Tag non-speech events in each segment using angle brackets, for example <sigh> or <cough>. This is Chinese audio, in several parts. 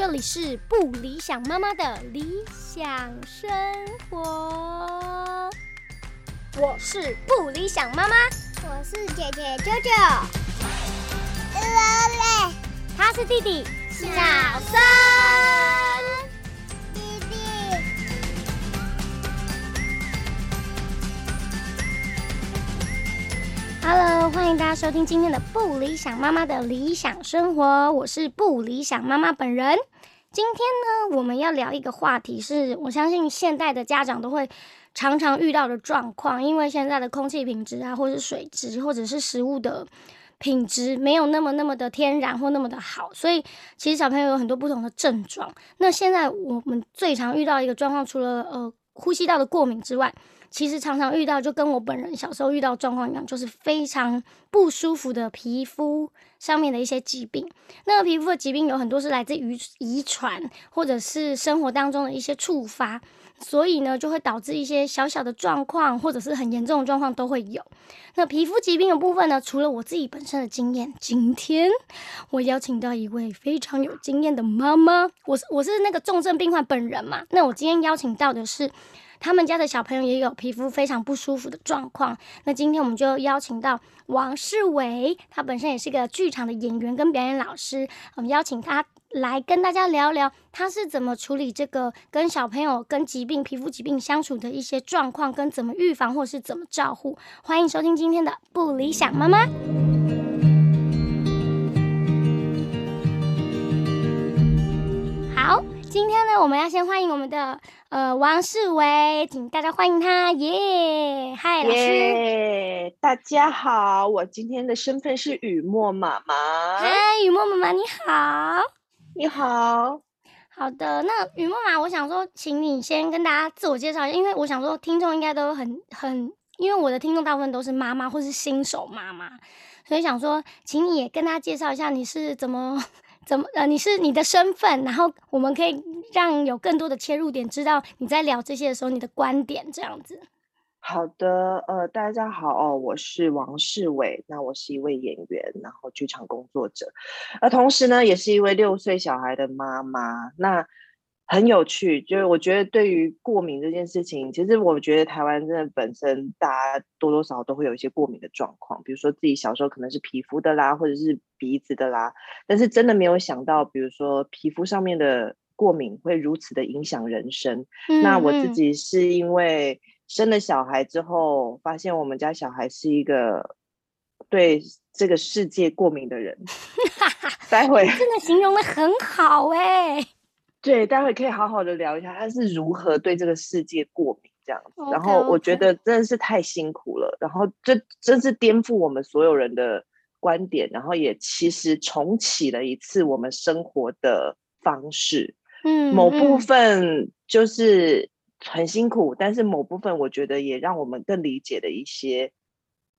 这里是不理想妈妈的理想生活。我是不理想妈妈，我是姐姐舅舅，乐他是弟弟小森。Hello，欢迎大家收听今天的不理想妈妈的理想生活，我是不理想妈妈本人。今天呢，我们要聊一个话题是，我相信现代的家长都会常常遇到的状况，因为现在的空气品质啊，或是水质，或者是食物的品质没有那么那么的天然或那么的好，所以其实小朋友有很多不同的症状。那现在我们最常遇到一个状况，除了呃呼吸道的过敏之外，其实常常遇到，就跟我本人小时候遇到状况一样，就是非常不舒服的皮肤上面的一些疾病。那个皮肤的疾病有很多是来自于遗传，或者是生活当中的一些触发，所以呢，就会导致一些小小的状况，或者是很严重的状况都会有。那皮肤疾病的部分呢，除了我自己本身的经验，今天我邀请到一位非常有经验的妈妈，我是我是那个重症病患本人嘛。那我今天邀请到的是。他们家的小朋友也有皮肤非常不舒服的状况，那今天我们就邀请到王世伟，他本身也是个剧场的演员跟表演老师，我们邀请他来跟大家聊聊他是怎么处理这个跟小朋友跟疾病、皮肤疾病相处的一些状况，跟怎么预防或是怎么照顾。欢迎收听今天的不理想妈妈。今天呢，我们要先欢迎我们的呃王世伟，请大家欢迎他，耶！嗨，老师，耶大家好，我今天的身份是雨墨妈妈。嗨，雨墨妈妈你好。你好，好的，那雨墨妈，我想说，请你先跟大家自我介绍一下，因为我想说，听众应该都很很，因为我的听众大部分都是妈妈或是新手妈妈，所以想说，请你也跟大家介绍一下你是怎么怎么呃，你是你的身份，然后我们可以让有更多的切入点，知道你在聊这些的时候你的观点这样子。好的，呃，大家好哦，我是王世伟，那我是一位演员，然后剧场工作者，而同时呢，也是一位六岁小孩的妈妈。那很有趣，就是我觉得对于过敏这件事情，其实我觉得台湾真的本身大家多多少少都会有一些过敏的状况，比如说自己小时候可能是皮肤的啦，或者是鼻子的啦，但是真的没有想到，比如说皮肤上面的过敏会如此的影响人生。那我自嗯己是因为生了小孩之后，发现我们家小孩是一个对这个世界过敏的人。<laughs> 待会真的形容的很好哎、对，待会可以好好的聊一下他是如何对这个世界过敏这样子。然后我觉得真的是太辛苦了，然后这真是颠覆我们所有人的观点，然后也其实重启了一次我们生活的方式。嗯，某部嗯分就是很辛苦，但是某部分我觉得也让我们更理解了一些，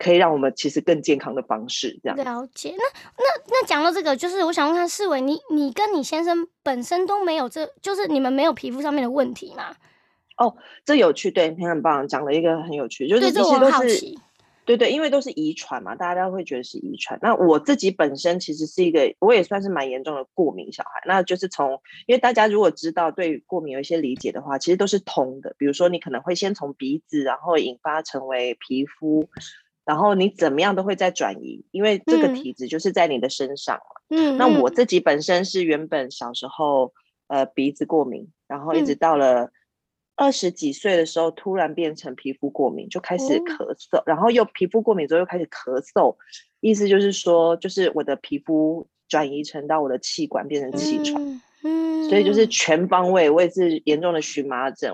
可以让我们其实更健康的方式。这样，了解。那那那讲到这个，就是我想问看世伟，你你跟你先生本身都没有这，就是你们没有皮肤上面的问题吗？这有趣，对，你很棒，讲了一个很有趣，就是，这些都是。对对，因为都是遗传嘛，大家会觉得是遗传。那我自己本身其实是一个，我也算是蛮严重的过敏小孩。那就是从，因为大家如果知道对过敏有一些理解的话，其实都是通的。比如说，你可能会先从鼻子，然后引发成为皮肤，然后你怎么样都会再转移，因为这个嗯。体质就是在你的身上嘛。嗯，那我嗯。自己本身是原本小时候呃鼻子过敏，然后一直嗯。到了二十几岁的时候，突然变成皮肤过敏，就开始哦。咳嗽，然后又皮肤过敏之后又开始咳嗽，意思就是说，就是我的皮肤转移成到我的气管变成气喘，嗯嗯，所以就是全方位，我也是严重的荨麻疹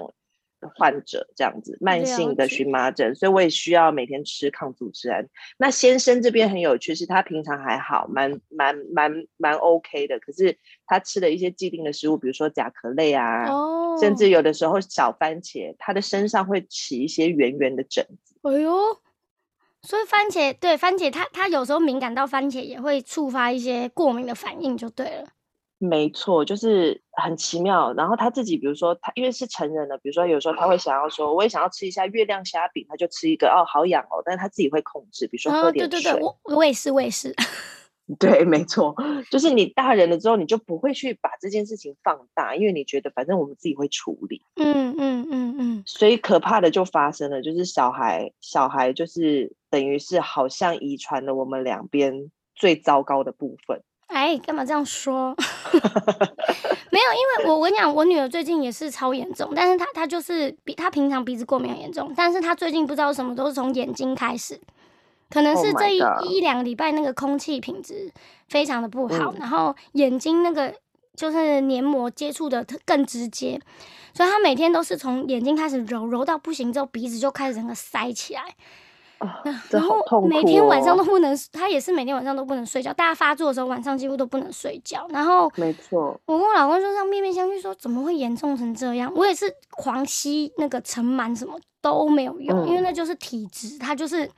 患者这样子，慢性的荨麻疹，所以我也需要每天吃抗组织胺。那先生这边很有趣，是他平常还好，蛮蛮蛮蛮 OK 的，可是他吃的一些既定的食物，比如说甲壳类啊，哦，甚至有的时候小番茄，他的身上会起一些圆圆的疹子。哎呦，所以番茄对番茄他他有时候敏感到番茄也会触发一些过敏的反应，就对了。没错，就是很奇妙。然后他自己，比如说他因为是成人了，比如说有时候他会想要说，我也想要吃一下月亮虾饼，他就吃一个哦，好痒哦，但是他自己会控制，比如说哦，喝点水。对对对，我我也是我也是。<laughs> 对，没错，就是你大人了之后，你就不会去把这件事情放大，因为你觉得反正我们自己会处理。嗯嗯嗯嗯，所以可怕的就发生了，就是小孩小孩就是等于是好像遗传了我们两边最糟糕的部分。哎，干嘛这样说？<laughs> <laughs> 没有，因为我我跟你讲，我女儿最近也是超严重，但是她她就是比她平常鼻子过敏很严重，但是她最近不知道什么都是从眼睛开始。可能是这一一两个礼拜那个空气品质非常的不好，然后眼睛那个就是黏膜接触的更直接，所以她每天都是从眼睛开始揉揉到不行之后，鼻子就开始整个塞起来，然后每天晚上都不能，他也是每天晚上都不能睡觉。大家发作的时候晚上几乎都不能睡觉，然后没错，我跟我老公就这样面面相觑说怎么会严重成这样？我也是狂吸那个尘螨什么都没有用，因为那就是体质，他就是。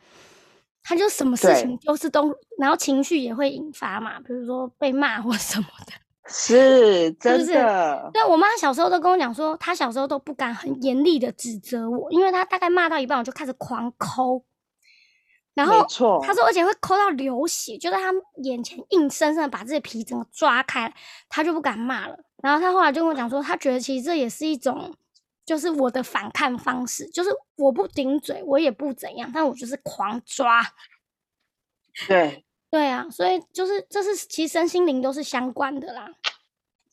他就什么事情就是都，然后情绪也会引发嘛，比如说被骂或什么的，<laughs> 是真的。对我妈小时候都跟我讲说，她小时候都不敢很严厉的指责我，因为她大概骂到一半，我就开始狂抠，然后他说，而且会抠到流血，就在他眼前硬生生的把自己皮整个抓开，他就不敢骂了。然后他后来就跟我讲说，他觉得其实这也是一种。就是我的反抗方式，就是我不顶嘴，我也不怎样，但我就是狂抓。对对啊，所以就是这是其实身心灵都是相关的啦。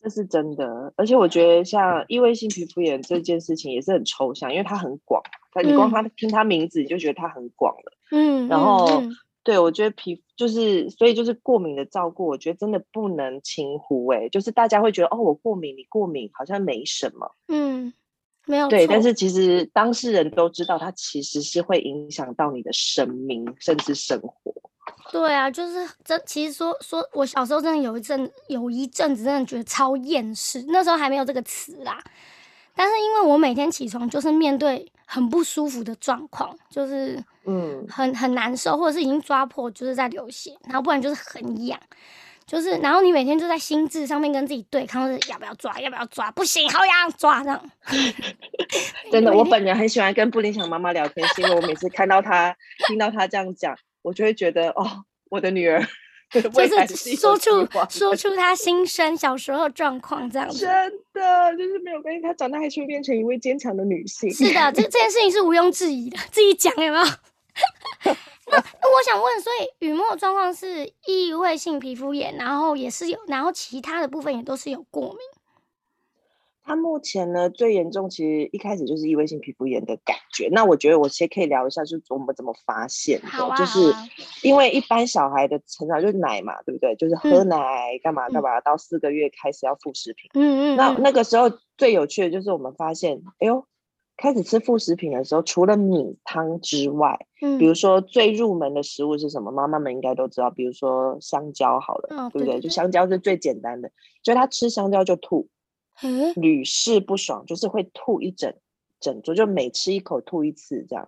这是真的，而且我觉得像异位性皮肤炎这件事情也是很抽象，因为它很广，它你光它听它名字你就觉得它很广了。嗯，然后对我觉得皮就是所以就是过敏的照顾，我觉得真的不能轻忽。哎，就是大家会觉得哦，我过敏，你过敏好像没什么。嗯。没有对，但是其实当事人都知道，它其实是会影响到你的生命，甚至生活。对啊，就是这其实说说，我小时候真的有一阵有一阵子真的觉得超厌世，那时候还没有这个词啦。但是因为我每天起床就是面对很不舒服的状况，就是嗯很很难受，或者是已经抓破就是在流血，然后不然就是很痒。就是，然后你每天就在心智上面跟自己对抗，是要不要抓，要不要抓，不行，好痒，抓这样。<laughs> 真的，我本人很喜欢跟布林想妈妈聊天，是因为我每次看到她，听到她这样讲，我就会觉得，哦，我的女儿，<laughs> 就是说出说出她心声小时候状况这样子。真的，就是没有关系，她长大还是会变成一位坚强的女性。是的，这 <laughs> 这件事情是毋庸置疑的，自己讲有没有？那我想问，所以雨墨状况是异位性皮肤炎，然后也是有，然后其他的部分也都是有过敏。他目前呢最严重，其实一开始就是异位性皮肤炎的感觉。那我觉得我先可以聊一下，就是我们怎么发现的，就是因为一般小孩的成长就是奶嘛，对不对？就是喝奶干嘛干嘛，到四个月开始要副食品。嗯嗯。那那个时候最有趣的就是我们发现，哎呦。开始吃副食品的时候，除了米汤之外，嗯，比如说最入门的食物是什么？妈妈们应该都知道，比如说香蕉，好了，对不对？就香蕉是最简单的，就他吃香蕉就吐，屡试不爽，就是会吐一整整桌，就每吃一口吐一次这样。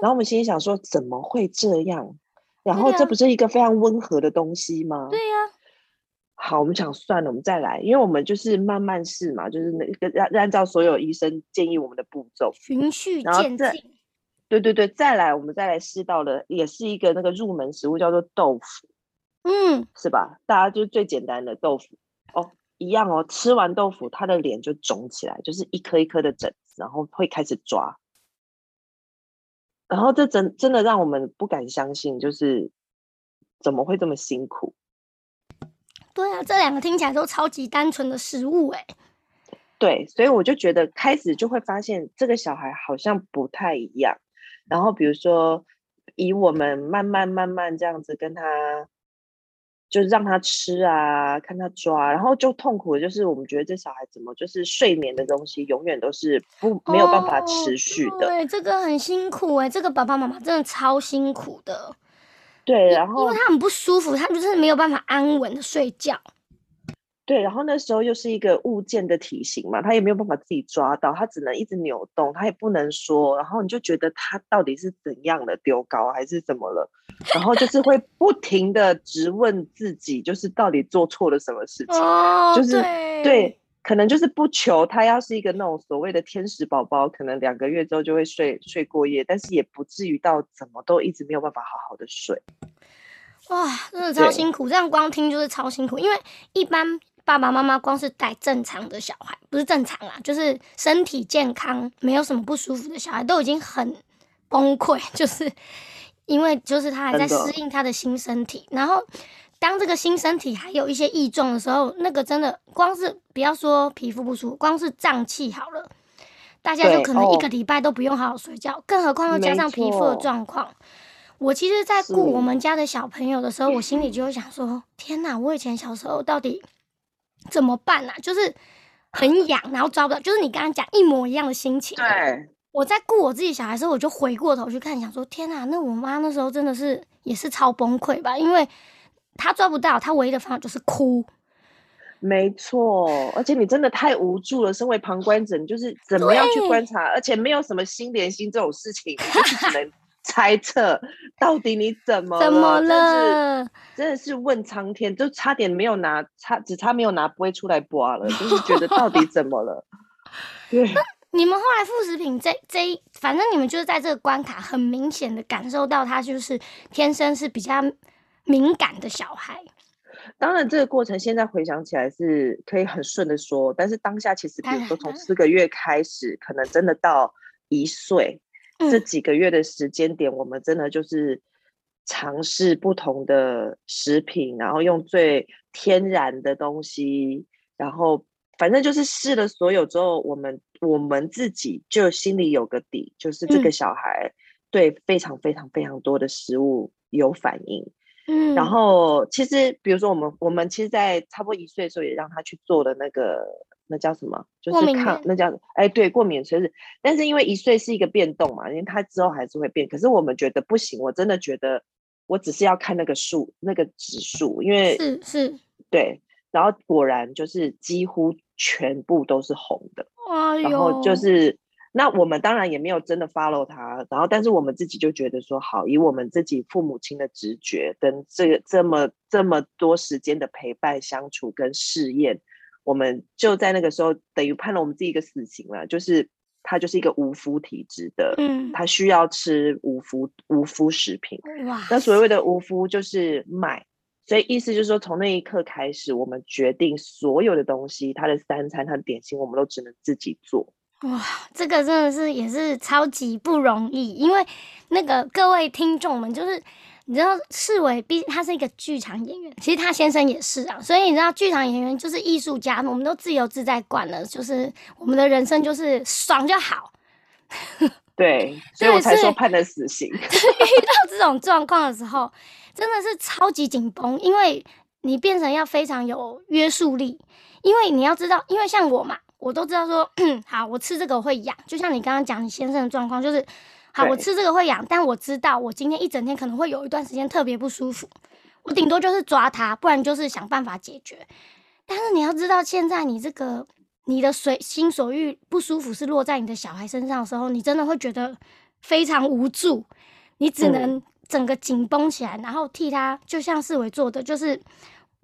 然后我们心里想说，怎么会这样？然后这不是一个非常温和的东西吗？对呀。好，我们想算了，我们再来，因为我们就是慢慢试嘛，就是那个按按照所有医生建议我们的步骤，循序渐进。对对对，再来，我们再来试到了，也是一个那个入门食物，叫做豆腐，嗯，是吧？大家就最简单的豆腐哦，一样哦。吃完豆腐，他的脸就肿起来，就是一颗一颗的疹子，然后会开始抓，然后这真真的让我们不敢相信，就是怎么会这么辛苦？对啊，这两个听起来都超级单纯的食物哎。对，所以我就觉得开始就会发现这个小孩好像不太一样。然后比如说，以我们慢慢慢慢这样子跟他，就是让他吃啊，看他抓，然后就痛苦的就是我们觉得这小孩怎么就是睡眠的东西永远都是不没有办法持续的。对，这个很辛苦哎，这个爸爸妈妈真的超辛苦的。对，然后因为他很不舒服，他就是没有办法安稳的睡觉。对，然后那时候又是一个物件的体型嘛，他也没有办法自己抓到，他只能一直扭动，他也不能说，然后你就觉得他到底是怎样的丢高还是怎么了，然后就是会不停的质问自己，就是到底做错了什么事情，就是对。可能就是不求他要是一个那种所谓的天使宝宝，可能两个月之后就会睡睡过夜，但是也不至于到怎么都一直没有办法好好的睡。哇，真的超辛苦，这样光听就是超辛苦。因为一般爸爸妈妈光是带正常的小孩，不是正常啊，就是身体健康、没有什么不舒服的小孩，都已经很崩溃，<laughs> 就是因为就是他还在适应他的新身体，然后当这个新身体还有一些异状的时候，那个真的光是不要说皮肤不舒服，光是胀气好了，大家就可能一个礼拜都不用好好睡觉，更何况又加上皮肤的状况。我其实，在顾我们家的小朋友的时候，我心里就会想说：天哪，我以前小时候到底怎么办啊？就是很痒，然后抓不到，就是你刚刚讲一模一样的心情。对，我在顾我自己小孩的时候，我就回过头去看，想说：天哪，那我妈那时候真的是也是超崩溃吧？因为她抓不到，他唯一的方法就是哭。没错，而且你真的太无助了。身为旁观者，你就是怎么样去观察，而且没有什么心连心这种事情，就是只能。<laughs> 猜测到底你怎么怎么了？真的是问苍天，就差点没有拿，差只差没有拿不会出来刮了，就是觉得到底怎么了？对，你们后来副食品这这一，反正你们就是在这个关卡很明显的感受到他就是天生是比较敏感的小孩。当然，这个过程现在回想起来是可以很顺的说，但是当下其实比如说从四个月开始，可能真的到一岁。这几个月的时间点，我们真的就是尝试不同的食品，然后用最天然的东西，然后反正就是试了所有之后，我们我们自己就心里有个底，就是这个小孩对非常非常非常多的食物有反应。嗯，然后其实比如说我们我们其实，在差不多一岁的时候，也让他去做了那个。那叫什么？就是抗那叫哎，对，过敏确实，但是因为一岁是一个变动嘛，因为他之后还是会变。可是我们觉得不行，我真的觉得我只是要看那个数那个指数，因为是是，对。然后果然就是几乎全部都是红的，然后就是那我们当然也没有真的 follow 他，然后但是我们自己就觉得说好，以我们自己父母亲的直觉跟这个这么这么多时间的陪伴相处跟试验。我们就在那个时候，等于判了我们自己一个死刑了，就是他就是一个无麸体质的，嗯，他需要吃无麸无麸食品。哇，那所谓的无麸就是麦，所以意思就是说，从那一刻开始，我们决定所有的东西，他的三餐、他的点心，我们都只能自己做。哇，这个真的是也是超级不容易，因为那个各位听众们就是。你知道世伟，毕竟他是一个剧场演员，其实他先生也是啊，所以你知道剧场演员就是艺术家，我们都自由自在惯了，就是我们的人生就是爽就好。对，<laughs> 所以我才说判了死刑。<laughs> 遇到这种状况的时候，真的是超级紧绷，因为你变成要非常有约束力，因为你要知道，因为像我嘛，我都知道说，<clears throat> 好，我吃这个会痒，就像你刚刚讲你先生的状况，就是。好，我吃这个会痒，但我知道我今天一整天可能会有一段时间特别不舒服，我顶多就是抓它，不然就是想办法解决。但是你要知道，现在你这个你的随心所欲不舒服是落在你的小孩身上的时候，你真的会觉得非常无助，你只能整个紧绷起来，然后替他，就像世伟做的，就是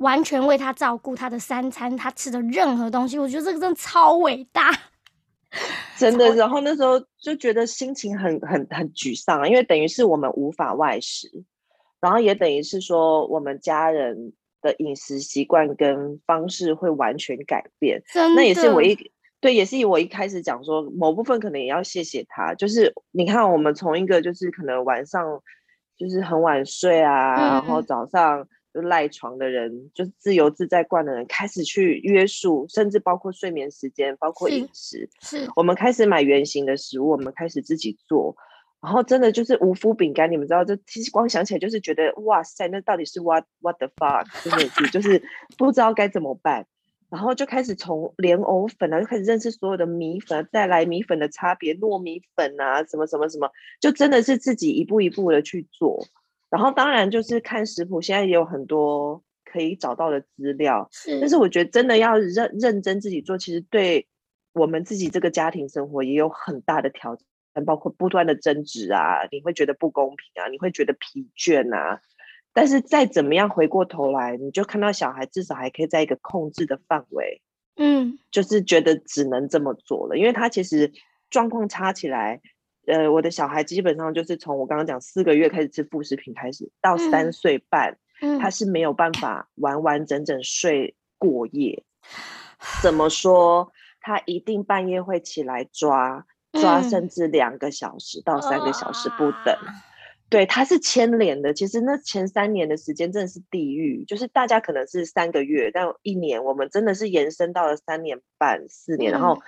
完全为他照顾他的三餐，他吃的任何东西，我觉得这个真的超伟大。<laughs> 真的，然后那时候就觉得心情很很很沮丧，因为等于是我们无法外食，然后也等于是说我们家人的饮食习惯跟方式会完全改变。那也是我一对，也是我一开始讲说，某部分可能也要谢谢他，就是你看我们从一个就是可能晚上就是很晚睡啊，然后早上。就赖床的人，就是自由自在惯的人，开始去约束，甚至包括睡眠时间，包括饮食。是我们开始买原形的食物，我们开始自己做，然后真的就是无麸饼干，你们知道，这其实光想起来就是觉得哇塞，那到底是 what what the fuck，真的是就是不知道该怎么办。然后就开始从莲藕粉啊，就开始认识所有的米粉，再来米粉的差别，糯米粉啊，什么什么什么，就真的是自己一步一步的去做。然后当然就是看食谱，现在也有很多可以找到的资料。是，但是我觉得真的要认认真自己做，其实对我们自己这个家庭生活也有很大的挑战，包括不断的争执啊，你会觉得不公平啊，你会觉得疲倦啊。但是再怎么样回过头来，你就看到小孩至少还可以在一个控制的范围，嗯，就是觉得只能这么做了，因为他其实状况差起来。呃，我的小孩基本上就是从我刚刚讲四个月开始吃副食品开始，到三岁半，他是没有办法完完整整睡过夜。怎么说？他一定半夜会起来抓抓，甚至两个小时到三个小时不等。对，他是牵连的。其实那前三年的时间真的是地狱，就是大家可能是三个月，但一年我们真的是延伸到了三年半、四年，然后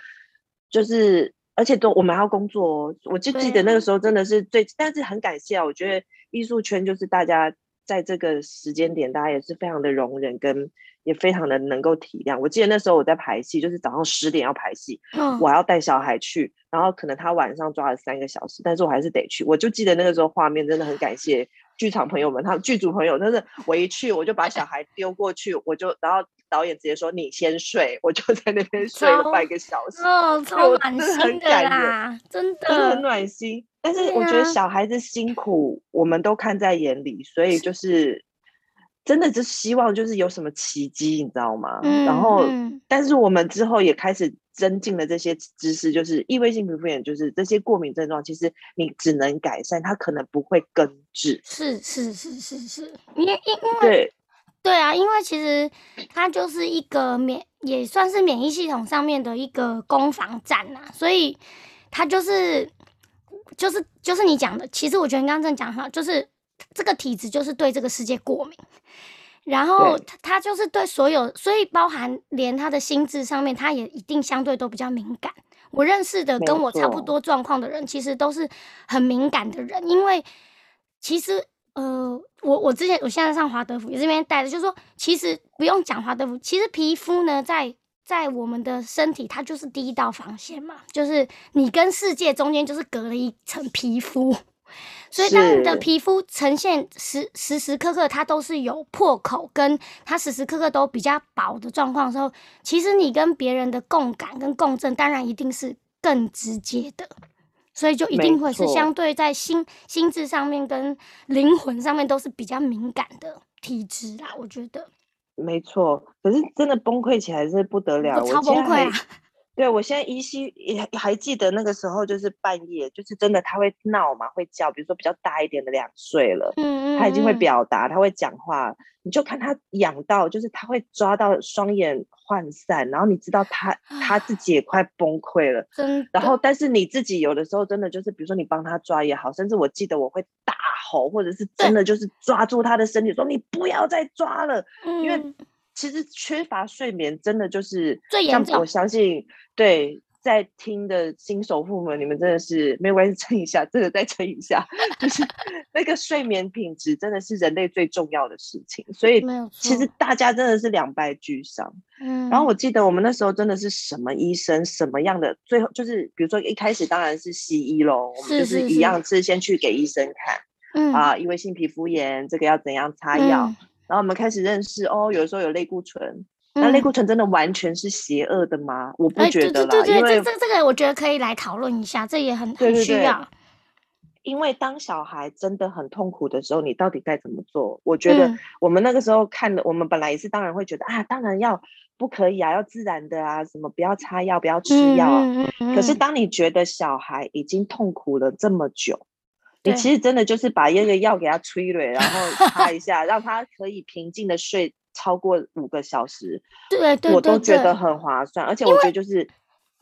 就是而且都我们还要工作。哦我就记得那个时候真的是最，但是很感谢啊，我觉得艺术圈就是大家在这个时间点，大家也是非常的容忍跟。也非常的能够体谅。我记得那时候我在排戏，就是早上十点要排戏，我要带小孩去，然后可能他晚上抓了三个小时，但是我还是得去。我就记得那个时候画面真的很感谢剧场朋友们，他们剧组朋友，但是我一去我就把小孩丢过去，我就然后导演直接说你先睡，我就在那边睡了半个小时，哦，超暖心的啦，真的很暖心。但是我觉得小孩子辛苦，我们都看在眼里，所以就是。真的就希望就是有什么奇迹，你知道吗？然后，但是我们之后也开始增进了这些知识，就是异位性皮肤炎，就是这些过敏症状，其实你只能改善，它可能不会根治。是是是是是，因因因为对对啊，因为其实它就是一个免，也算是免疫系统上面的一个攻防战呐，所以它就是就是就是你讲的，其实我觉得你刚刚正讲哈，就是。这个体质就是对这个世界过敏，然后他他就是对所有，所以包含连他的心智上面，他也一定相对都比较敏感。我认识的跟我差不多状况的人，其实都是很敏感的人，因为其实呃，我我之前我现在上华德福也这边带的，就是说其实不用讲华德福，其实皮肤呢，在在我们的身体，它就是第一道防线嘛，就是你跟世界中间就是隔了一层皮肤。所以，当你的皮肤呈现时时时刻刻它都是有破口，跟它时时刻刻都比较薄的状况的时候，其实你跟别人的共感跟共振，当然一定是更直接的。所以，就一定会是相对在心心智上面跟灵魂上面都是比较敏感的体质啦。我觉得，没错。可是真的崩溃起来是不得了，超崩溃啊！对，我现在依稀也还记得那个时候，就是半夜，就是真的他会闹嘛，会叫。比如说比较大一点的两岁了，嗯嗯，他已经会表达，他会讲话，你就看他痒到，就是他会抓到双眼涣散，然后你知道他他自己也快崩溃了，真。然后，但是你自己有的时候真的就是，比如说你帮他抓也好，甚至我记得我会大吼，或者是真的就是抓住他的身体说你不要再抓了，因为。其实缺乏睡眠真的就是最严重。我相信，对在听的新手父母，你们真的是没有关系，撑一下，真的再撑一下。就是 <laughs> 那个睡眠品质真的是人类最重要的事情，所以其实大家真的是两败俱伤。嗯。然后我记得我们那时候真的是什么医生什么样的，最后就是比如说一开始当然是西医喽，我们就是一样是先去给医生看，嗯啊，异位性皮肤炎这个要怎样擦药。然后我们开始认识哦，有的时候有类固醇，那类固醇真的完全是邪恶的吗？我不觉得啦，因为这这个我觉得可以来讨论一下，这也很很需要。因为当小孩真的很痛苦的时候，你到底该怎么做？我觉得我们那个时候看的，我们本来也是当然会觉得啊，当然要不可以啊，要自然的啊，什么不要擦药，不要吃药啊。可是当你觉得小孩已经痛苦了这么久。你其实真的就是把那个药给他吹了，然后擦一下，让他可以平静的睡超过五个小时。<laughs> 对对，我都觉得很划算，而且我觉得就是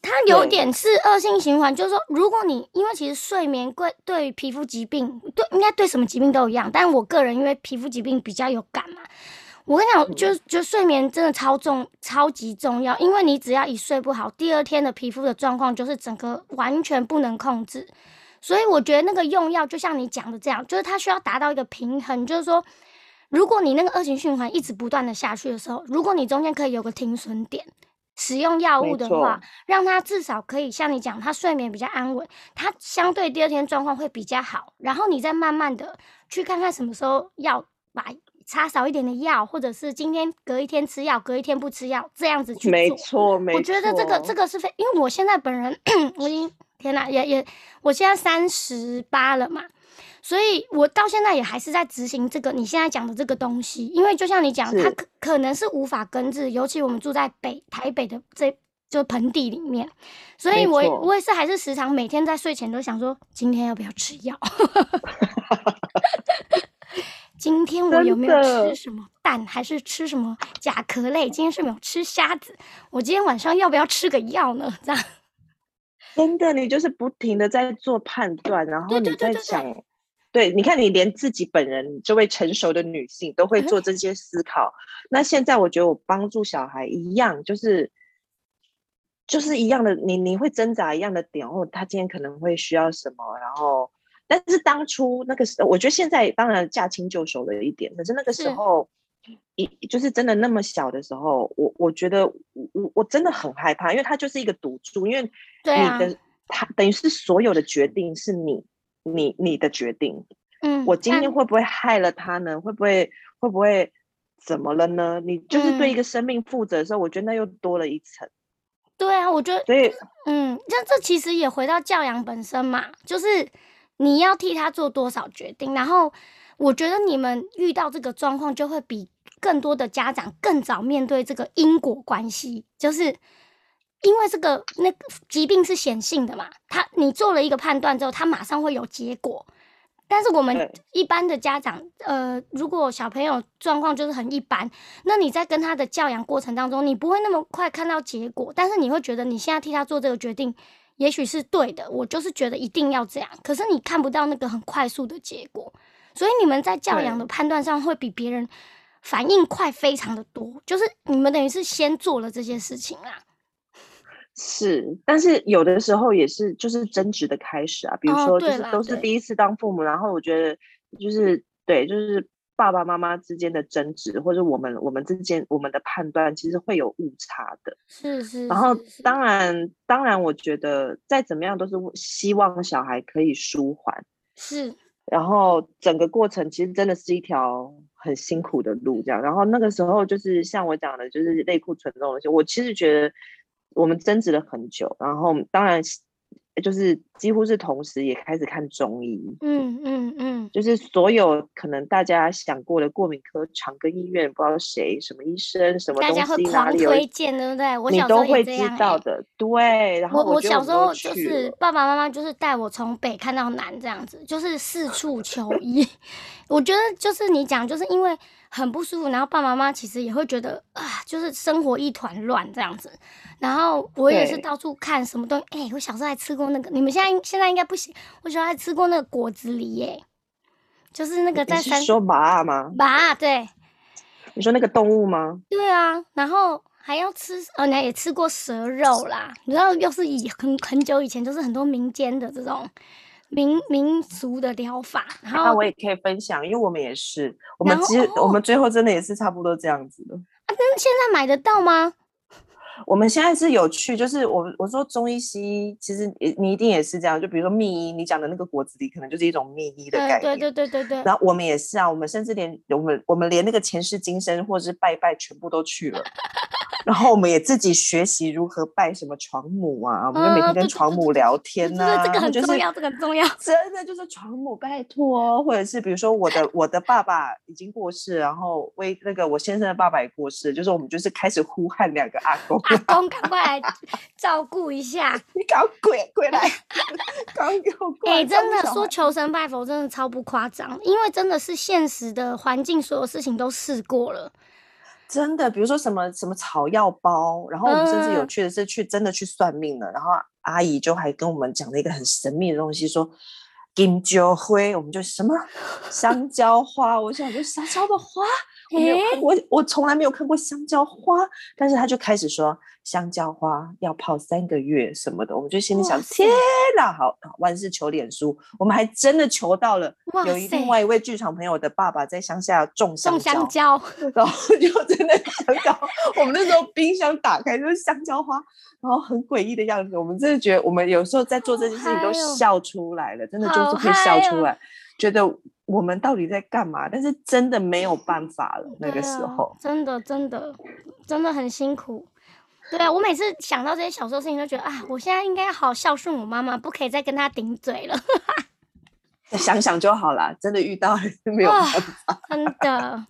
它有点是恶性循环，就是说，如果你因为其实睡眠对对皮肤疾病，对应该对什么疾病都一样，但我个人因为皮肤疾病比较有感嘛，我跟你讲，就就睡眠真的超重超级重要，因为你只要一睡不好，第二天的皮肤的状况就是整个完全不能控制。所以我觉得那个用药就像你讲的这样，就是它需要达到一个平衡，就是说，如果你那个恶性循环一直不断的下去的时候，如果你中间可以有个停损点，使用药物的话，让他至少可以像你讲，他睡眠比较安稳，他相对第二天状况会比较好，然后你再慢慢的去看看什么时候要把擦少一点的药，或者是今天隔一天吃药，隔一天不吃药，这样子去做。没错，没错。我觉得这个这个是非，因为我现在本人 <coughs> 我已经。天呐，也也，我现在三十八了嘛，所以我到现在也还是在执行这个你现在讲的这个东西，因为就像你讲，它可可能是无法根治，尤其我们住在北台北的这就盆地里面，所以我我也是还是时常每天在睡前都想说，今天要不要吃药？<laughs> <laughs> <laughs> 今天我有没有吃什么蛋，还是吃什么甲壳类？今天是没有吃虾子，我今天晚上要不要吃个药呢？<laughs> 这样，真的，你就是不停的在做判断，然后你在想，对，你看，你连自己本人这位成熟的女性都会做这些思考。那现在我觉得我帮助小孩一样，就是就是一样的，你你会挣扎一样的点，哦，他今天可能会需要什么，然后。但是当初那个时候，我觉得现在当然驾轻就熟了一点。可是那个时候，一就是真的那么小的时候，我我觉得我我真的很害怕，因为他就是一个赌注，因为你的他等于是所有的决定是你你你的决定。嗯，我今天会不会害了他呢？会不会会不会怎么了呢？你就是对一个生命负责的时候，我觉得那又多了一层。对啊，我觉得所以嗯，那这其实也回到教养本身嘛，就是。你要替他做多少决定？然后我觉得你们遇到这个状况，就会比更多的家长更早面对这个因果关系，就是因为这个那疾病是显性的嘛，他你做了一个判断之后，他马上会有结果。但是我们一般的家长，呃，如果小朋友状况就是很一般，那你在跟他的教养过程当中，你不会那么快看到结果，但是你会觉得你现在替他做这个决定。也许是对的，我就是觉得一定要这样。可是你看不到那个很快速的结果，所以你们在教养的判断上会比别人反应快非常的多。就是你们等于是先做了这些事情啦。是，但是有的时候也是就是争执的开始啊。比如说，就是都是第一次当父母，然后我觉得就是对，就是。爸爸妈妈之间的争执，或者我们我们之间我们的判断，其实会有误差的。是是。然后当然当然，我觉得再怎么样都是希望小孩可以舒缓。是。然后整个过程其实真的是一条很辛苦的路，这样。然后那个时候就是像我讲的，就是内库存这种东西，我其实觉得我们争执了很久。然后当然。就是几乎是同时也开始看中医，嗯嗯嗯，就是所有可能大家想过的过敏科、长庚医院，不知道谁什么医生什么东西哪里有推荐，对不对？我你都会知道的，对。然后我小时候就是爸爸妈妈就是带我从北看到南这样子，就是四处求医。<laughs> 我觉得就是你讲，就是因为很不舒服，然后爸爸妈妈其实也会觉得啊，就是生活一团乱这样子。然后我也是到处看什么东西，哎，我小时候还吃过那个，你们现在现在应该不行。我小时候还吃过那个果子狸，耶，就是那个在山说麻吗？麻，对。你说那个动物吗？对啊，然后还要吃，哦，你也吃过蛇肉啦。你知道，又是以很很久以前，就是很多民间的这种民民俗的疗法。然后我也可以分享，因为我们也是，我们其实我们最后真的也是差不多这样子的。啊，那现在买得到吗？我们现在是有去，就是我我说中医西医，其实你一定也是这样。就比如说秘医，你讲的那个果子狸，可能就是一种秘医的概念。对对对对对。然后我们也是啊，我们甚至连我们我们连那个前世今生或者是拜拜，全部都去了。然后我们也自己学习如何拜什么床母啊，我们就每天跟床母聊天呐。这个很重要，这个很重要。真的就是床母拜托，或者是比如说我的我的爸爸已经过世，然后为那个我先生的爸爸也过世，就是我们就是开始呼喊两个阿公。阿公，赶快来照顾一下！<laughs> 你搞鬼鬼来！<laughs> 搞鬼！哎，真的说求神拜佛，真的超不夸张，因为真的是现实的环境，所有事情都试过了。真的，比如说什么什么草药包，然后我们甚至有趣的是去真的去算命了，然后阿姨就还跟我们讲了一个很神秘的东西，说金蕉灰，我们就什么香蕉花，我想就香蕉的花。我没有看，我我从来没有看过香蕉花，但是他就开始说香蕉花要泡三个月什么的，我们就心里想：天哪，好万事求脸书，我们还真的求到了。有一另外一位剧场朋友的爸爸在乡下种香蕉，然后就真的香蕉，<laughs> 我们那时候冰箱打开就是香蕉花，然后很诡异的样子，我们真的觉得我们有时候在做这件事情都笑出来了，真的就是会笑出来，觉得。我们到底在干嘛？但是真的没有办法了，那个时候真的真的真的很辛苦。对啊，我每次想到这些小时候事情，都觉得啊，我现在应该好孝顺我妈妈，不可以再跟她顶嘴了。想想就好了，真的遇到是没有办法，真的。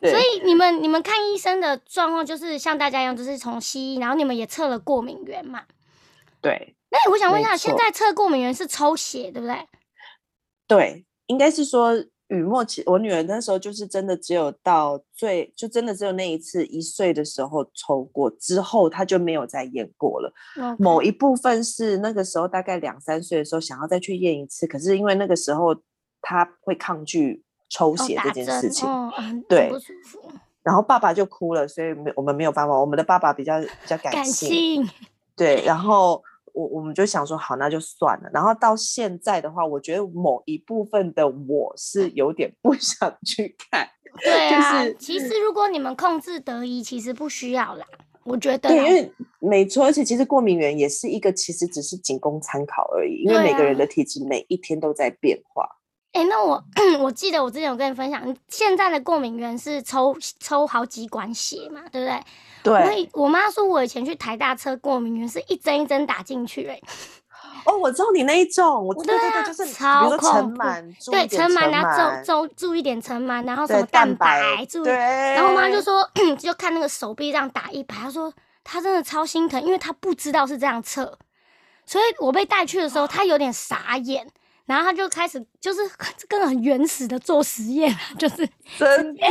<laughs> 所以你们你们看医生的状况，就是像大家一样，就是从西医，然后你们也测了过敏源嘛？对。那我想问一下，现在测过敏源是抽血，对不对？对。应该是说，雨墨，其我女儿那时候就是真的只有到最，就真的只有那一次一岁的时候抽过，之后她就没有再验过了。某一部分是那个时候大概两三岁的时候想要再去验一次，可是因为那个时候她会抗拒抽血这件事情，对。然后爸爸就哭了，所以没我们没有办法。我们的爸爸比较比较感性，对。然后我我们就想说，好，那就算了。然后到现在的话，我觉得某一部分的我是有点不 <laughs> 想去看。<laughs> 对啊，其实如果你们控制得宜，其实不需要啦。我觉得，对，因为没错，而且其实过敏源也是一个，其实只是仅供参考而已。因为每个人的体质每一天都在变化。哎，那我 <clears throat> 我记得我之前有跟你分享，现在的过敏源是抽抽好几管血嘛，对不对？对。我妈说，我以前去台大测过敏源是一针一针打进去，哎。哦，我知道你那一种，我对对对，就是超恐怖。对，尘螨，然后注注注一点尘螨，然后什么蛋白，注。对。然后我妈就说，<clears throat> 就看那个手臂这样打一排，她说她真的超心疼，因为她不知道是这样测，所以我被带去的时候，她有点傻眼。然后他就开始就是跟很原始的做实验，就是真的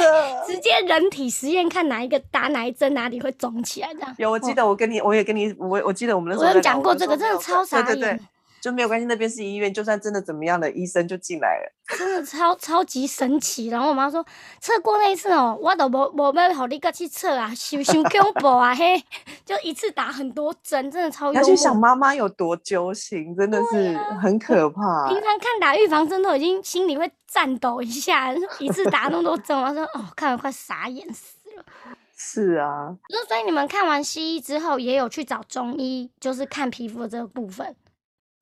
直接人体实验，看哪一个打哪一针哪里会肿起来这样。有，我记得我跟你，我也跟你，我我记得我们那时候有讲过这个，真的超傻眼。就没有关系，那边是医院，就算真的怎么样的，医生就进来了，真的超超级神奇。然后我妈说，测过那一次哦，我都无无要好你个去测啊，想想恐怖啊嘿，<laughs> 就一次打很多针，真的超。要去想妈妈有多揪心，真的是很可怕。平常看打预防针都已经心里会颤抖一下，<laughs> 一次打那么多针，我说哦，看了快傻眼死了。是啊，那所以你们看完西医之后，也有去找中医，就是看皮肤的这个部分。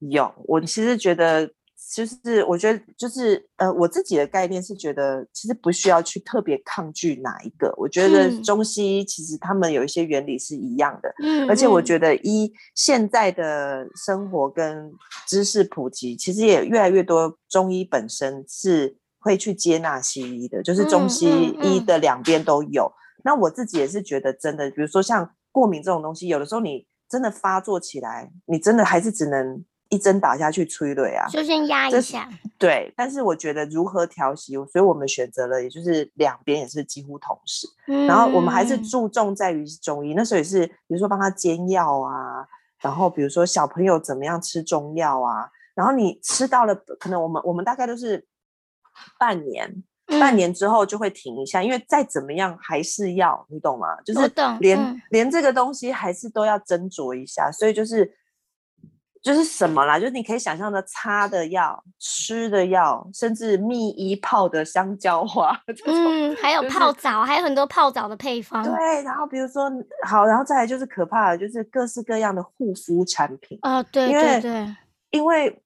有，我其实觉得，就是我觉得，就是呃，我自己的概念是觉得，其实不需要去特别抗拒哪一个。我觉得中西医其实他们有一些原理是一样的，嗯，而且我觉得一现在的生活跟知识普及，其实也越来越多中医本身是会去接纳西医的，就是中西医的两边都有。那我自己也是觉得，真的，比如说像过敏这种东西，有的时候你真的发作起来，你真的还是只能。一针打下去催泪啊，就先压一下。对，但是我觉得如何调息，所以我们选择了，也就是两边也是几乎同时。然后我们还是注重在于中医，那时候也是，比如说帮他煎药啊，然后比如说小朋友怎么样吃中药啊，然后你吃到了，可能我们我们大概都是半年，半年之后就会停一下，因为再怎么样还是要，你懂吗？就是连连这个东西还是都要斟酌一下，所以就是。就是什么啦？就是你可以想象的擦的药、吃的药，甚至蜜衣泡的香蕉花，<laughs> 嗯，还有泡澡，还有很多泡澡的配方。对，然后比如说好，然后再来就是可怕的，就是各式各样的护肤产品啊，对对对，因为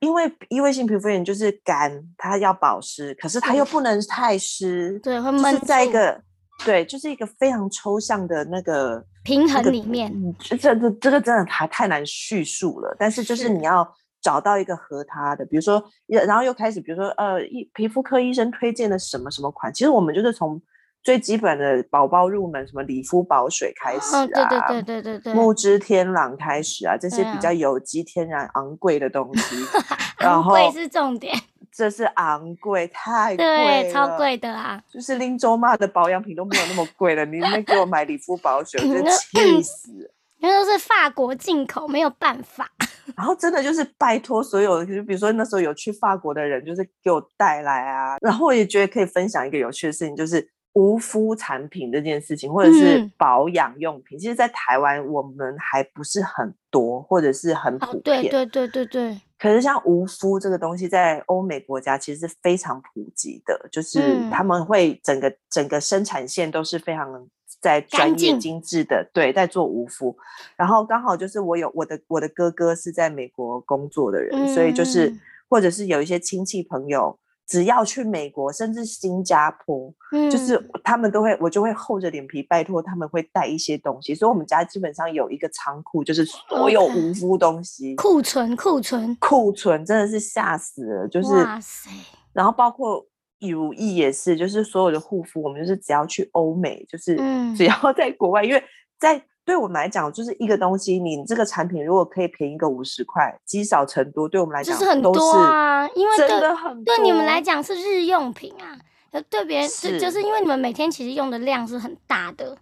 因为异位性皮肤炎就是干，它要保湿，可是它又不能太湿，对，会闷在一个对，就是一个非常抽象的那个。平衡里面，这这这个真的还太难叙述了。但是就是你要找到一个和它的，比如说，然后又开始，比如说，呃，医皮肤科医生推荐的什么什么款，其实我们就是从最基本的宝宝入门，什么理肤宝水开始啊，对对对对对对，木之天朗开始啊，这些比较有机、天然、昂贵的东西，<laughs> 昂贵是重点。这是昂贵，太贵对，超贵的啊！就是拎周妈的保养品都没有那么贵了，你那给我买理肤保水，我就气死！那都是法国进口，没有办法。<laughs> 然后真的就是拜托所有，就比如说那时候有去法国的人，就是给我带来啊。然后我也觉得可以分享一个有趣的事情，就是无肤产品这件事情，或者是保养用品，其实，在台湾我们还不是很多，或者是很普遍。对对对对对。可是像无麸这个东西，在欧美国家其实是非常普及的，就是他们会整个整个生产线都是非常在专业精致的，对，在做无麸。然后刚好就是我有我的我的哥哥是在美国工作的人，所以就是或者是有一些亲戚朋友。只要去美国，甚至新加坡，就是他们都会，我就会厚着脸皮拜托他们会带一些东西。所以，我们家基本上有一个仓库，就是所有无肤东西库存，库存，库存，真的是吓死了。就是，哇塞！然后包括乳液也是，就是所有的护肤，我们就是只要去欧美，就是只要在国外，因为在对我们来讲，就是一个东西，你这个产品如果可以便宜个五十块，积少成多，对我们来讲就是很多啊，因为真对的很。对你们来讲是日用品啊，呃对别人是就是因为你们每天其实用的量是很大的。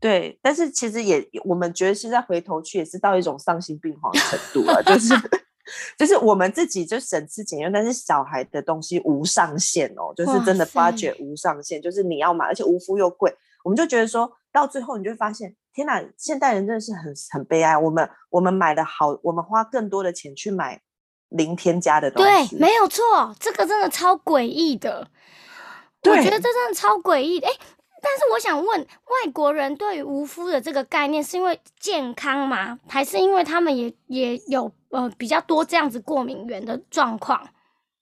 对，但是其实也我们觉得现在回头去也是到一种丧心病狂的程 <laughs> 度了，就是就是我们自己就省吃俭用，但是小孩的东西无上限哦，就是真的塞 budget 无上限，就是你要买，而且无麸又贵，我们就觉得说到最后你就会发现，天哪，现代人真的是很很悲哀，我们我们买的好，我们花更多的钱去买零添加的东西对，西，没有错，这个真的超诡异的。我对觉得这真的超诡异的。哎，但是我想问，外国人对于无麸的这个概念，是因为健康吗？还是因为他们也也有呃比较多这样子过敏源的状况？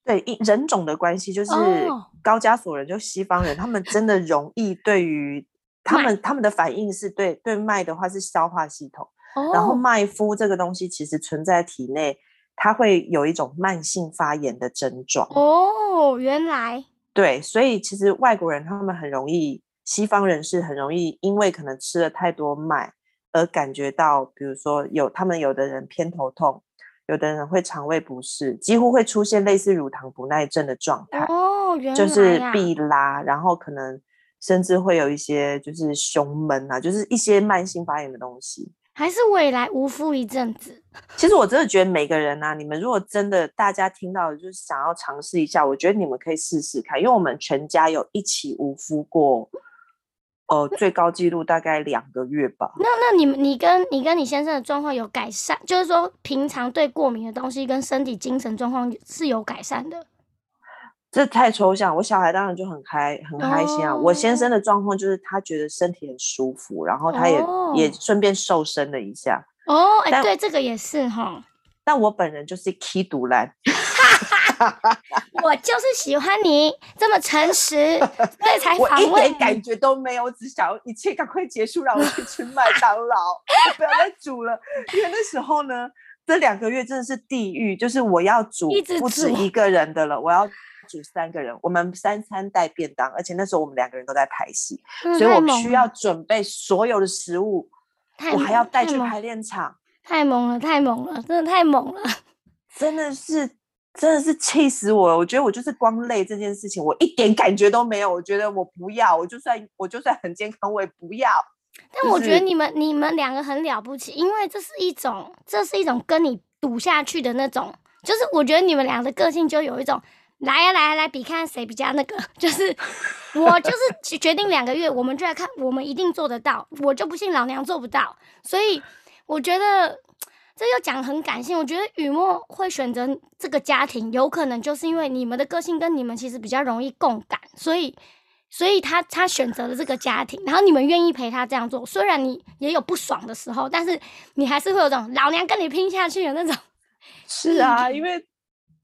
对因人种的关系，就是哦高加索人，就西方人，他们真的容易对于他麦们他们的反应是对对麦的话是消化系统，哦，然后麦麸这个东西其实存在体内，它会有一种慢性发炎的症状。哦，原来对，所以其实外国人他们很容易，西方人是很容易因为可能吃了太多麦而感觉到，比如说有他们有的人偏头痛。有的人会肠胃不适，几乎会出现类似乳糖不耐症的状态。哦，原来就是必拉，然后可能甚至会有一些就是胸闷啊，就是一些慢性发炎的东西。还是未来无麸一阵子。其实我真的觉得每个人啊，你们如果真的大家听到就是想要尝试一下，我觉得你们可以试试看，因为我们全家有一起无敷过，呃，最高纪录大概两个月吧。那那你们你跟你跟你先生的状况有改善，就是说平常对过敏的东西跟身体精神状况是有改善的。这太抽象，我小孩当然就很开很开心啊。我先生的状况就是他觉得身体很舒服，然后他也、也哦顺便瘦身了一下。哦，哎、但对，这个也是哈。<laughs> 但我本人就是 key 独蓝，<laughs> 我就是喜欢你这么诚实，所以才我一访问你。点感觉都没有，我只想要一切赶快结束，让我去吃麦当劳，<laughs> 我不要再煮了。因为那时候呢，这两个月真的是地狱，就是我要煮一直煮不止一个人的了，我要煮三个人，我们三餐带便当，而且那时候我们两个人都在排戏，嗯所以我需要准备所有的食物，我还要带去排练场，太猛了，太猛了，真的太猛了。<laughs> 真的是。真的是气死我了！我觉得我就是光累这件事情，我一点感觉都没有。我觉得我不要，我就算我就算很健康，我也不要。但我觉得你们你们两个很了不起，因为这是一种这是一种跟你赌下去的那种，就是我觉得你们俩的个性就有一种来呀、来呀、来比看谁比较那个，<laughs> 就是我就是决决定两个月，我们就来看我们一定做得到，我就不信老娘做不到，所以我觉得。这又讲很感性，我觉得雨墨会选择这个家庭，有可能就是因为你们的个性跟你们其实比较容易共感，所以所以他他选择了这个家庭，然后你们愿意陪他这样做，虽然你也有不爽的时候，但是你还是会有种老娘跟你拼下去的那种。是啊，因为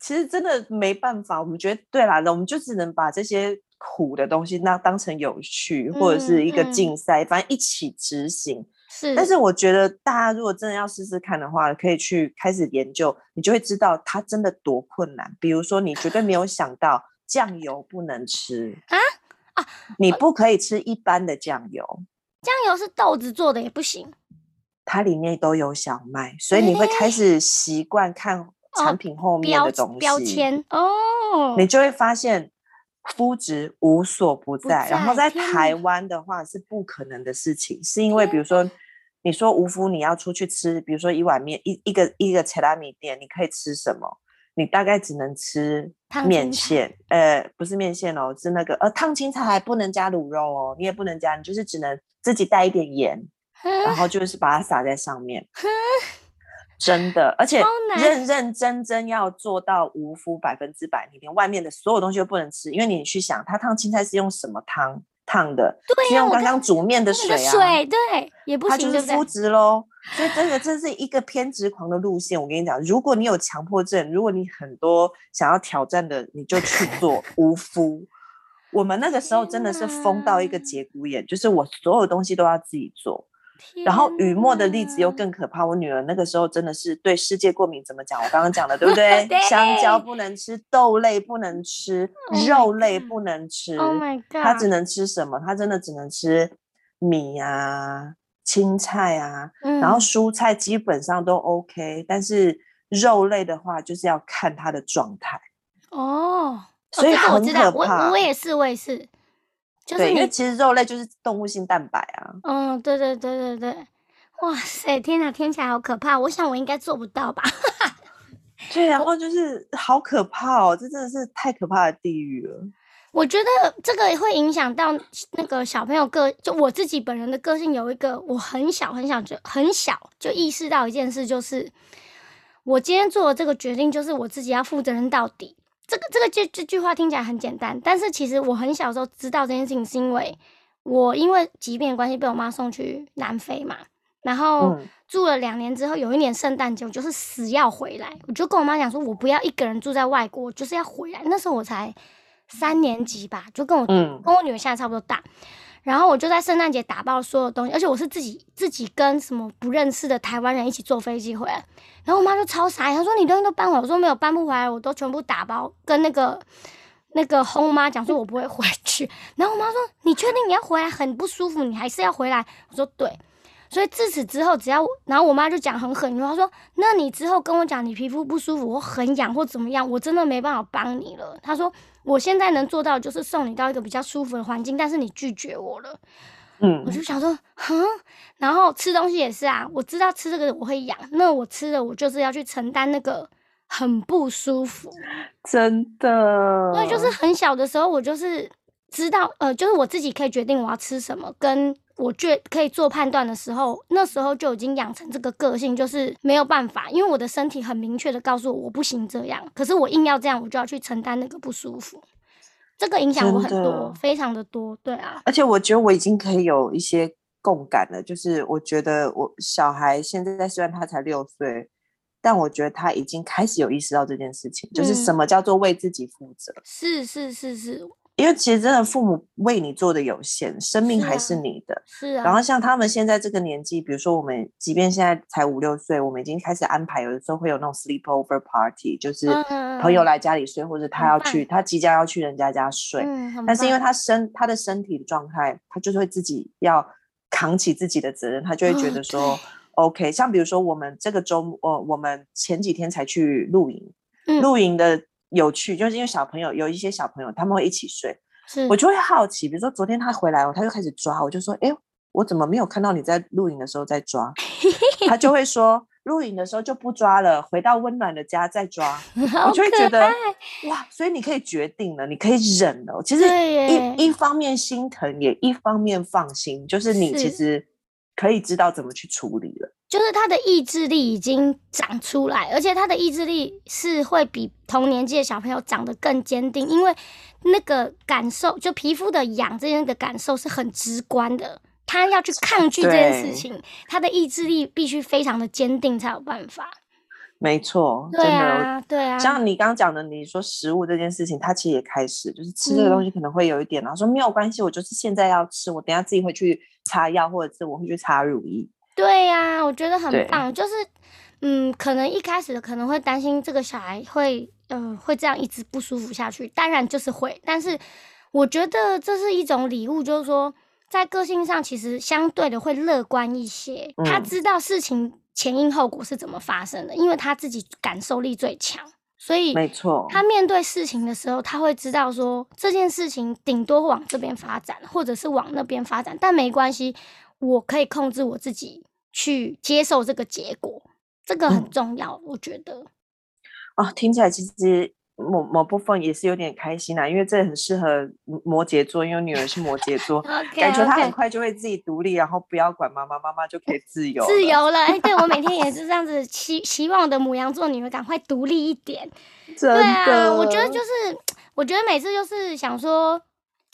其实真的没办法，我们觉得对啦，我们就只能把这些苦的东西那当成有趣，或者是一个竞赛，反正一起执行。是，但是我觉得大家如果真的要试试看的话，可以去开始研究，你就会知道它真的多困难。比如说，你绝对没有想到酱油不能吃啊啊，你不可以吃一般的酱油。酱油是豆子做的也不行它里面都有小麦，所以你会开始习惯看产品后面的东西，标签哦。你就会发现肤质无所不不在。然后在台哪湾的话是不可能的事情，是因为比如说你说无麸你要出去吃，比如说一碗面一一个一个切拉米店，你可以吃什么？你大概只能吃烫面线，呃，不是面线哦，是那个呃烫青菜还不能加卤肉哦，你也不能加，你就是只能自己带一点盐，然哼后就是把它撒在上面。真的，而且认认真真要做到无麸百分之百，你连外面的所有东西都不能吃，因为你去想，它烫青菜是用什么汤烫的？是用刚刚煮面的水啊，个水对也不行，它就是麸？质喽。所以这个真是一个偏执狂的路线。我跟你讲，如果你有强迫症，如果你很多想要挑战的，你就去做无麸。我们那个时候真的是疯到一个节骨眼，就是我所有东西都要自己做。然后雨墨的例子又更可怕，我女儿那个时候真的是对世界过敏，怎么讲？我刚刚讲的 <laughs> 对不对？对香蕉不能吃，豆类不能吃，Oh 肉类不能吃。，Oh my god，她只能吃什么？她真的只能吃米啊、青菜啊，嗯，然后蔬菜基本上都 OK，但是肉类的话就是要看她的状态。哦，所以很可怕我也是，我也是，就是对，因为你，其实肉类就是动物性蛋白啊。嗯，对对对对对，哇塞，天哪，听起来好可怕，我想我应该做不到吧？<laughs> 对，然后就是好可怕哦，这真的是太可怕的地狱了。我觉得这个会影响到那个小朋友个，就我自己本人的个性有一个，我很小很小就很小就意识到一件事，就是我今天做的这个决定，就是我自己要负责任到底。这个这个这这句话听起来很简单，但是其实我很小时候知道这件事情，是因为我因为疾病的关系被我妈送去南非嘛，然后嗯住了两年之后，有一年圣诞节我就是死要回来，我就跟我妈讲说，我不要一个人住在外国，我就是要回来。那时候我才三年级吧，就跟我嗯跟我女儿现在差不多大。然后我就在圣诞节打包所有东西，而且我是自己自己跟什么不认识的台湾人一起坐飞机回来。然后我妈就超傻，她说你东西都搬回来，我说没有搬不回来，我都全部打包，跟那个那个后妈讲说我不会回去。<laughs> 然后我妈说你确定你要回来很不舒服，你还是要回来？我说对。所以自此之后，只要我然后我妈就讲很狠，她说：“那你之后跟我讲你皮肤不舒服，我很痒或怎么样，我真的没办法帮你了。”她说：“我现在能做到的就是送你到一个比较舒服的环境，但是你拒绝我了。”嗯我嗯，就想说，哼，然后吃东西也是啊，我知道吃这个我会痒，那我吃了我就是要去承担那个很不舒服。真的。所以就是很小的时候，我就是知道，呃，就是我自己可以决定我要吃什么，跟我觉可以做判断的时候，那时候就已经养成这个个性，就是没有办法，因为我的身体很明确的告诉我我不行这样，可是我硬要这样，我就要去承担那个不舒服。这个影响我很多，非常的多，对啊，而且我觉得我已经可以有一些共感了，就是我觉得我小孩现在虽然他才六岁，但我觉得他已经开始有意识到这件事情，就是嗯什么叫做为自己负责。是是是是因为其实真的父母为你做的有限，生命还是啊你的。是啊，然后像他们现在这个年纪，比如说我们，即便现在才五六岁，我们已经开始安排，有的时候会有那种 sleepover party，就是朋友嗯来家里睡，或者他要去，他即将要去人家家睡。嗯，但是因为他身他的身体的状态，他就是会自己要扛起自己的责任，他就会觉哦得说、OK。像比如说我们这个周末，呃，我们前几天才去露营，嗯露营的有趣就是因为小朋友有一些小朋友他们会一起睡，是我就会好奇，比如说昨天他回来哦，他就开始抓，我就说，哎，我怎么没有看到你在露营的时候在抓？他就会说，露营的时候就不抓了，回到温暖的家再抓。<laughs> 我就会觉得哇，所以你可以决定了，你可以忍了。其实一一方面心疼，也一方面放心，就是你其实可以知道怎么去处理了。就是他的意志力已经长出来，而且他的意志力是会比同年纪的小朋友长得更坚定，因为那个感受，就皮肤的痒这件的感受是很直观的。他要去抗拒这件事情，他的意志力必须非常的坚定才有办法。没错，对真的。啊，对啊，像你刚刚讲的，你说食物这件事情，他其实也开始就是吃这个东嗯西可能会有一点，然后说没有关系，我就是现在要吃，我等下自己会去擦药，或者是我会去擦乳液。对呀、我觉得很棒。就是，嗯，可能一开始可能会担心这个小孩会，呃，会这样一直不舒服下去。当然就是会，但是我觉得这是一种礼物，就是说在个性上其实相对的会乐观一些。他嗯知道事情前因后果是怎么发生的，因为他自己感受力最强，所以没错，他面对事情的时候，他会知道说这件事情顶多往这边发展，或者是往那边发展，但没关系，我可以控制我自己去接受这个结果，这个很嗯重要，我觉得。哦，听起来其实某某部分也是有点开心啊，因为这很适合摩羯座，因为我女儿是摩羯座 <laughs> 感觉她很快就会自己独立，然后不要管妈妈，妈妈就可以自由。自由了，哎，对我每天也是这样子，<laughs> 希希望我的母羊座女儿赶快独立一点。真对啊，我觉得就是，我觉得每次就是想说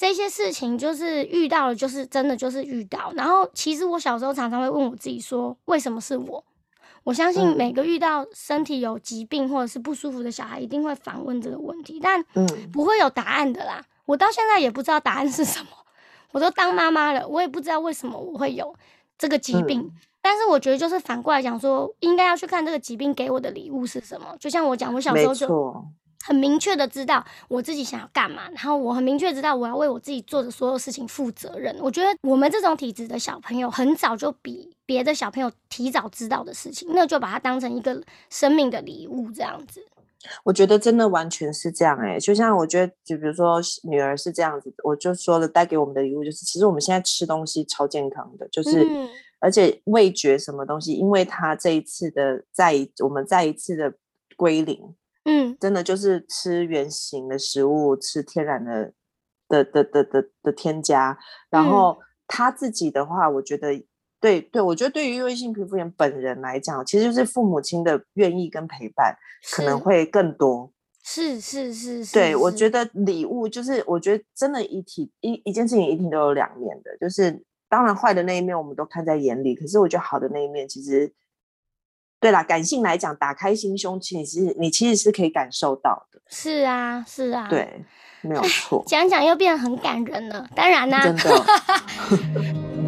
这些事情，就是遇到了，就是真的就是遇到。然后其实我小时候常常会问我自己说，为什么是我？我相信嗯每个遇到身体有疾病或者是不舒服的小孩，一定会反问这个问题，但嗯，不会有答案的啦。我到现在也不知道答案是什么，我都当妈妈了，我也不知道为什么我会有这个疾病。嗯但是我觉得就是反过来讲说，应该要去看这个疾病给我的礼物是什么。就像我讲，我小时候就错，很明确的知道我自己想要干嘛，然后我很明确知道我要为我自己做的所有事情负责任。我觉得我们这种体质的小朋友，很早就比别的小朋友提早知道的事情，那就把它当成一个生命的礼物这样子。我觉得真的完全是这样哎，就像我觉得，就比如说女儿是这样子，我就说了，带给我们的礼物就是，其实我们现在吃东西超健康的，就是而且味觉什么东西，因为他这一次的再我们再一次的归零。嗯，真的就是吃原形的食物，吃天然的的的的的的添加。然后他自己的话，我觉得对对，我觉得对于异性皮肤炎本人来讲，其实就是父母亲的愿意跟陪伴可能会更多。是是是，对我觉得礼物就是，我觉得真的一体一一件事情一定都有两面的，就是当然坏的那一面我们都看在眼里，可是我觉得好的那一面其实。对啦，感性来讲，打开心胸，其实你其实是可以感受到的。是啊，是啊，对，没有错。讲讲又变得很感人了，当然啦，真的。<laughs>